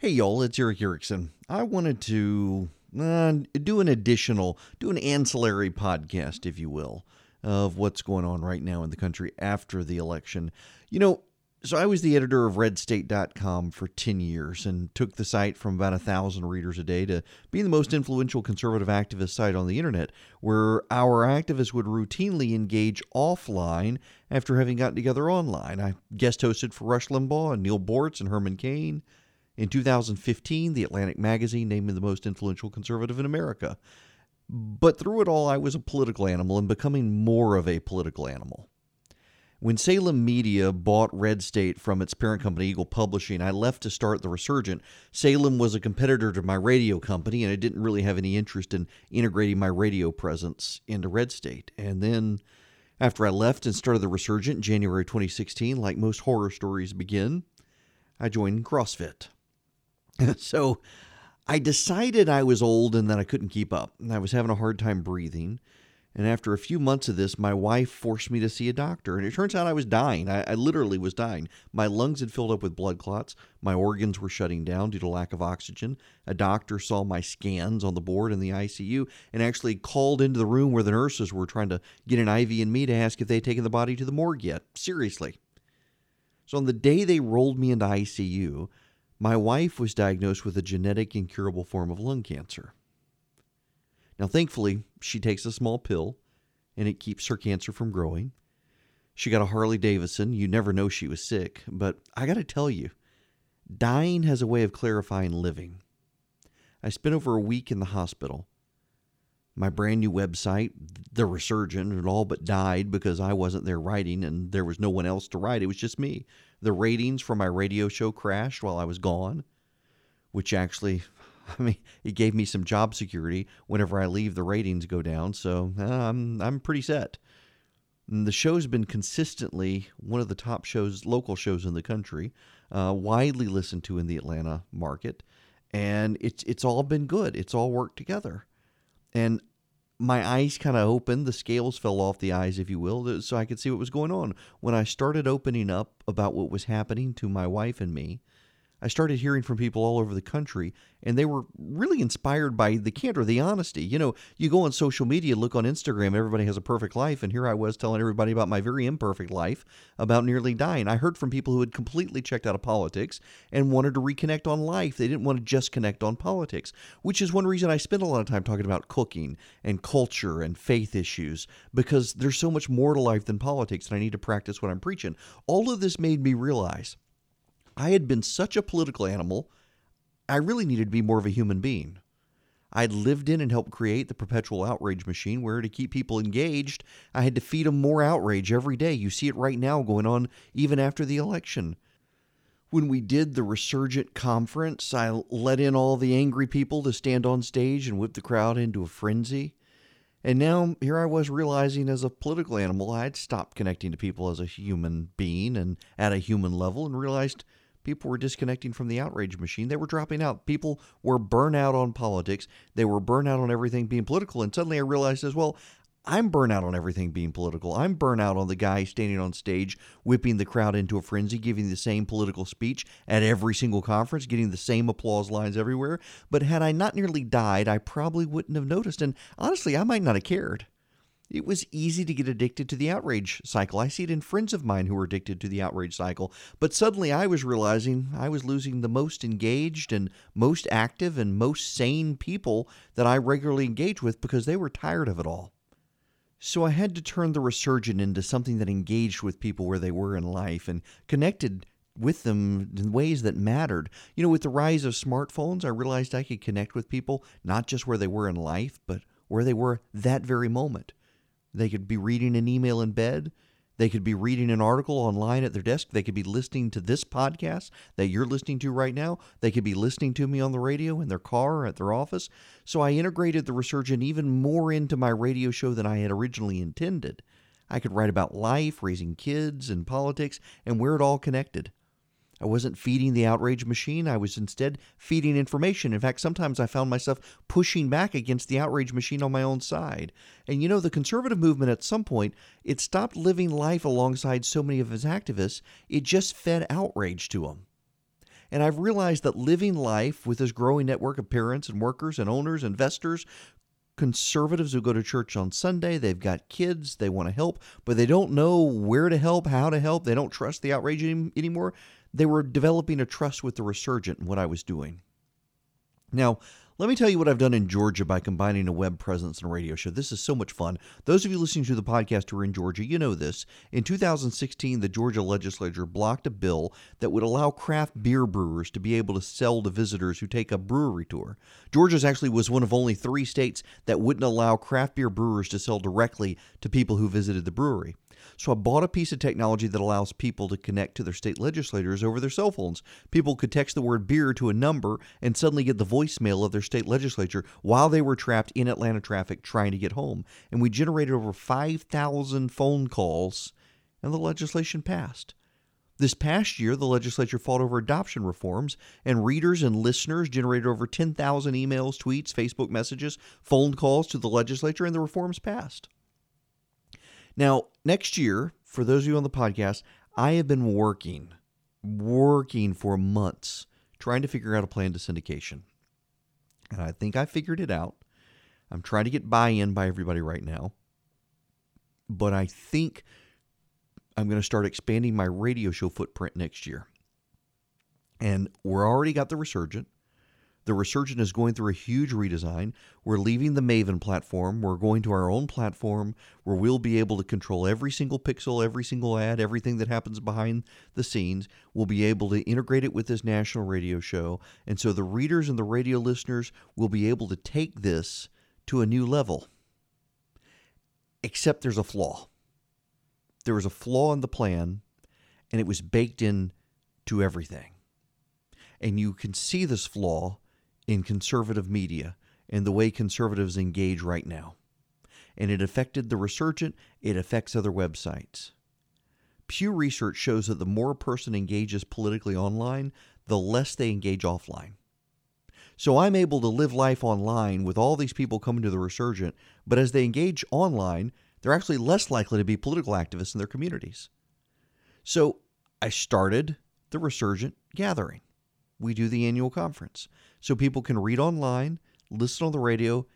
Hey, y'all, it's Erick Erickson. I wanted to uh, do an additional, do an ancillary podcast, if you will, of what's going on right now in the country after the election. You know, so I was the editor of redstate.com for 10 years and took the site from about a thousand readers a day to being the most influential conservative activist site on the internet, where our activists would routinely engage offline after having gotten together online. I guest hosted for Rush Limbaugh and Neal Boortz and Herman Cain. In 2015, the Atlantic magazine named me the most influential conservative in America. But through it all, I was a political animal and becoming more of a political animal. When Salem Media bought Red State from its parent company, Eagle Publishing, I left to start The Resurgent. Salem was a competitor to my radio company, and I didn't really have any interest in integrating my radio presence into Red State. And then, after I left and started The Resurgent in January 2016, like most horror stories begin, I joined CrossFit. so I decided I was old and that I couldn't keep up. And I was having a hard time breathing. And after a few months of this, my wife forced me to see a doctor. And it turns out I was dying. I, I, literally was dying. My lungs had filled up with blood clots. My organs were shutting down due to lack of oxygen. A doctor saw my scans on the board in the ICU and actually called into the room where the nurses were trying to get an IV in me to ask if they'd taken the body to the morgue yet. Seriously. So on the day they rolled me into ICU, my wife was diagnosed with a genetic incurable form of lung cancer. Now, thankfully, she takes a small pill and it keeps her cancer from growing. She got a Harley Davidson. You never know she was sick, but I got to tell you, dying has a way of clarifying living. I spent over a week in the hospital. My brand new website, The Resurgent, had all but died because I wasn't there writing and there was no one else to write. It was just me. The ratings for my radio show crashed while I was gone, which actually I mean, it gave me some job security. Whenever I leave, the ratings go down, so uh, I'm I'm pretty set. And the show's been consistently one of the top shows, local shows in the country, uh, widely listened to in the Atlanta market, and it's it's all been good. It's all worked together, and my eyes kind of opened. The scales fell off the eyes, if you will, so I could see what was going on. When I started opening up about what was happening to my wife and me, I started hearing from people all over the country, and they were really inspired by the candor, the honesty. You know, you go on social media, look on Instagram, everybody has a perfect life, and here I was telling everybody about my very imperfect life, about nearly dying. I heard from people who had completely checked out of politics and wanted to reconnect on life. They didn't want to just connect on politics, which is one reason I spend a lot of time talking about cooking and culture and faith issues, because there's so much more to life than politics, and I need to practice what I'm preaching. All of this made me realize I had been such a political animal, I really needed to be more of a human being. I'd lived in and helped create the perpetual outrage machine where to keep people engaged, I had to feed them more outrage every day. You see it right now going on even after the election. When we did the Resurgent conference, I let in all the angry people to stand on stage and whip the crowd into a frenzy. And now here I was realizing as a political animal, I'd stopped connecting to people as a human being and at a human level and realized People were disconnecting from the outrage machine. They were dropping out. People were burnout on politics. They were burnout on everything being political. And suddenly I realized as well, I'm burnout on everything being political. I'm burnout on the guy standing on stage, whipping the crowd into a frenzy, giving the same political speech at every single conference, getting the same applause lines everywhere. But had I not nearly died, I probably wouldn't have noticed. And honestly, I might not have cared. It was easy to get addicted to the outrage cycle. I see it in friends of mine who are addicted to the outrage cycle. But suddenly I was realizing I was losing the most engaged and most active and most sane people that I regularly engage with because they were tired of it all. So I had to turn the resurgent into something that engaged with people where they were in life and connected with them in ways that mattered. You know, with the rise of smartphones, I realized I could connect with people not just where they were in life, but where they were that very moment. They could be reading an email in bed. They could be reading an article online at their desk. They could be listening to this podcast that you're listening to right now. They could be listening to me on the radio in their car or at their office. So I integrated the Resurgent even more into my radio show than I had originally intended. I could write about life, raising kids, and politics, and where it all connected. I wasn't feeding the outrage machine. I was instead feeding information. In fact, sometimes I found myself pushing back against the outrage machine on my own side. And you know, the conservative movement at some point, it stopped living life alongside so many of its activists. It just fed outrage to them. And I've realized that living life with this growing network of parents and workers and owners, investors, conservatives who go to church on Sunday, they've got kids, they want to help, but they don't know where to help, how to help, they don't trust the outrage anymore they were developing a trust with the resurgent in what I was doing. Now, let me tell you what I've done in Georgia by combining a web presence and a radio show. This is so much fun. Those of you listening to the podcast who are in Georgia, you know this. In 2016, the Georgia legislature blocked a bill that would allow craft beer brewers to be able to sell to visitors who take a brewery tour. Georgia's actually was one of only three states that wouldn't allow craft beer brewers to sell directly to people who visited the brewery. So I bought a piece of technology that allows people to connect to their state legislators over their cell phones. People could text the word beer to a number and suddenly get the voicemail of their state legislature while they were trapped in Atlanta traffic trying to get home. And we generated over 5,000 phone calls, and the legislation passed. This past year, the legislature fought over adoption reforms, and readers and listeners generated over 10,000 emails, tweets, Facebook messages, phone calls to the legislature, and the reforms passed. Now, next year, for those of you on the podcast, I have been working, working for months trying to figure out a plan to syndication. And I think I figured it out. I'm trying to get buy in by everybody right now. But I think I'm going to start expanding my radio show footprint next year. And we're already got the resurgent. The Resurgent is going through a huge redesign. We're leaving the Maven platform. We're going to our own platform where we'll be able to control every single pixel, every single ad, everything that happens behind the scenes. We'll be able to integrate it with this national radio show. And so the readers and the radio listeners will be able to take this to a new level. Except there's a flaw. There was a flaw in the plan, and it was baked in to everything. And you can see this flaw in conservative media and the way conservatives engage right now. And it affected the resurgent, it affects other websites. Pew Research shows that the more a person engages politically online, the less they engage offline. So I'm able to live life online with all these people coming to the resurgent, but as they engage online, they're actually less likely to be political activists in their communities. So I started the resurgent gathering we do the annual conference. So people can read online, listen on the radio,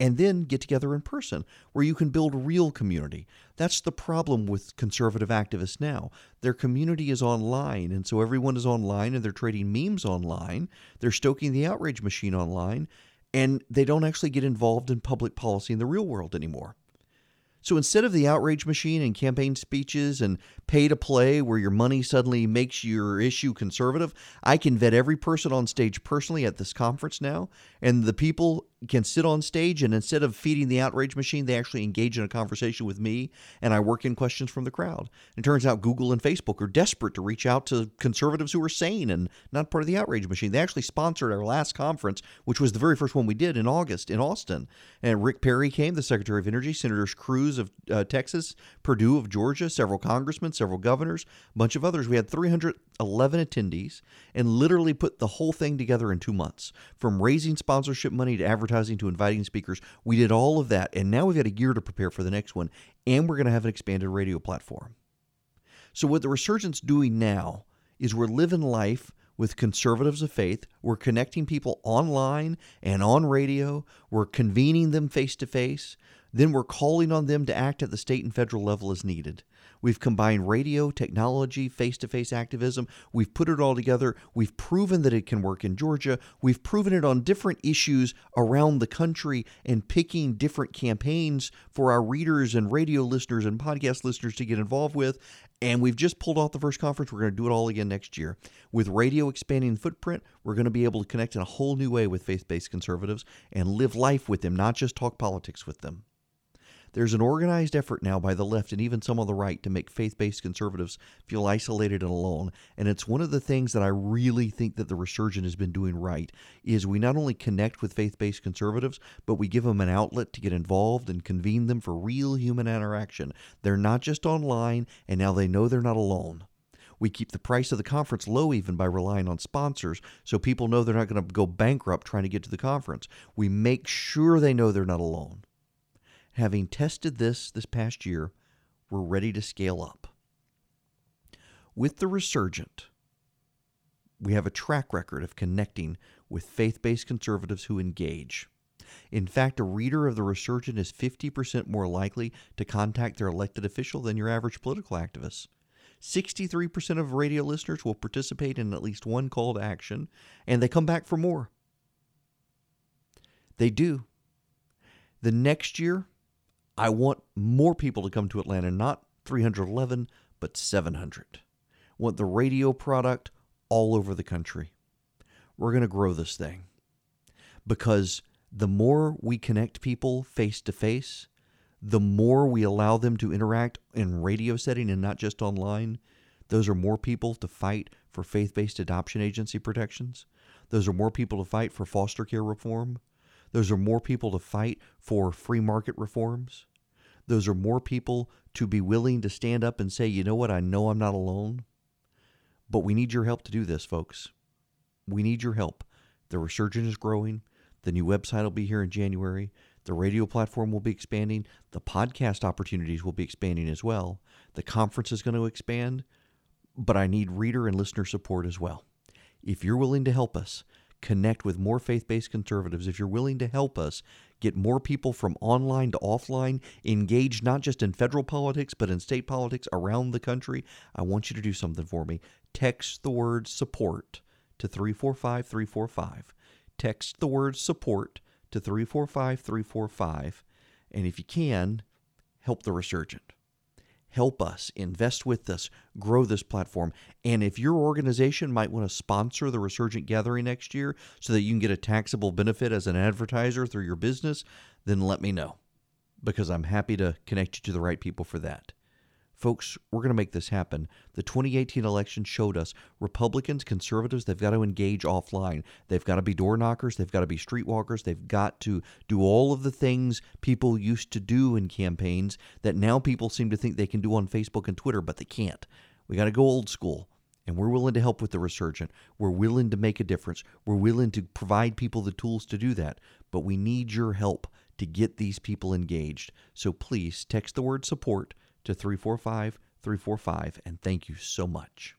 and then get together in person where you can build real community. That's the problem with conservative activists now. Their community is online, and so everyone is online and they're trading memes online. They're stoking the outrage machine online, and they don't actually get involved in public policy in the real world anymore. So instead of the outrage machine and campaign speeches and pay to play where your money suddenly makes your issue conservative, I can vet every person on stage personally at this conference now. And the people can sit on stage and instead of feeding the outrage machine, they actually engage in a conversation with me and I work in questions from the crowd. It turns out Google and Facebook are desperate to reach out to conservatives who are sane and not part of the outrage machine. They actually sponsored our last conference, which was the very first one we did in August in Austin. And Rick Perry came, the Secretary of Energy, Senators Cruz of uh, Texas, Perdue of Georgia, several congressmen, several governors, a bunch of others. We had 311 attendees and literally put the whole thing together in two months from raising sponsorship money to advertising advertising to inviting speakers. We did all of that, and now we've got a year to prepare for the next one, and we're going to have an expanded radio platform. So, what the Resurgent's doing now is we're living life with conservatives of faith. We're connecting people online and on radio. We're convening them face to face. Then we're calling on them to act at the state and federal level as needed. We've combined radio, technology, face to face activism. We've put it all together. We've proven that it can work in Georgia. We've proven it on different issues around the country and picking different campaigns for our readers and radio listeners and podcast listeners to get involved with. And we've just pulled off the first conference. We're going to do it all again next year. With radio expanding footprint, we're going to be able to connect in a whole new way with faith based conservatives and live life with them, not just talk politics with them. There's an organized effort now by the left and even some on the right to make faith based conservatives feel isolated and alone. And it's one of the things that I really think that the resurgent has been doing right is we not only connect with faith based conservatives, but we give them an outlet to get involved and convene them for real human interaction. They're not just online, and now they know they're not alone. We keep the price of the conference low even by relying on sponsors so people know they're not going to go bankrupt trying to get to the conference. We make sure they know they're not alone. Having tested this this past year, we're ready to scale up. With the resurgent, we have a track record of connecting with faith based conservatives who engage. In fact, a reader of the resurgent is 50% more likely to contact their elected official than your average political activist. 63% of radio listeners will participate in at least one call to action, and they come back for more. They do. The next year, I want more people to come to Atlanta, not 311, but 700. I want the radio product all over the country. We're going to grow this thing because the more we connect people face to face, the more we allow them to interact in radio setting and not just online, those are more people to fight for faith-based adoption agency protections. Those are more people to fight for foster care reform. Those are more people to fight for free market reforms. Those are more people to be willing to stand up and say, you know what, I know I'm not alone. But we need your help to do this, folks. We need your help. The resurgence is growing. The new website will be here in January. The radio platform will be expanding. The podcast opportunities will be expanding as well. The conference is going to expand. But I need reader and listener support as well. If you're willing to help us, connect with more faith based conservatives, if you're willing to help us get more people from online to offline engaged not just in federal politics, but in state politics around the country, I want you to do something for me. Text the word support to 345 345. Text the word support to 345 345. And if you can, help the resurgent help us, invest with us, grow this platform. And if your organization might want to sponsor the Resurgent Gathering next year so that you can get a taxable benefit as an advertiser through your business, then let me know because I'm happy to connect you to the right people for that. Folks, we're going to make this happen. The 2018 election showed us Republicans, conservatives, they've got to engage offline. They've got to be door knockers. They've got to be streetwalkers. They've got to do all of the things people used to do in campaigns that now people seem to think they can do on Facebook and Twitter, but they can't. We got to go old school. And we're willing to help with the resurgent. We're willing to make a difference. We're willing to provide people the tools to do that. But we need your help to get these people engaged. So please text the word support to 345 345. And thank you so much.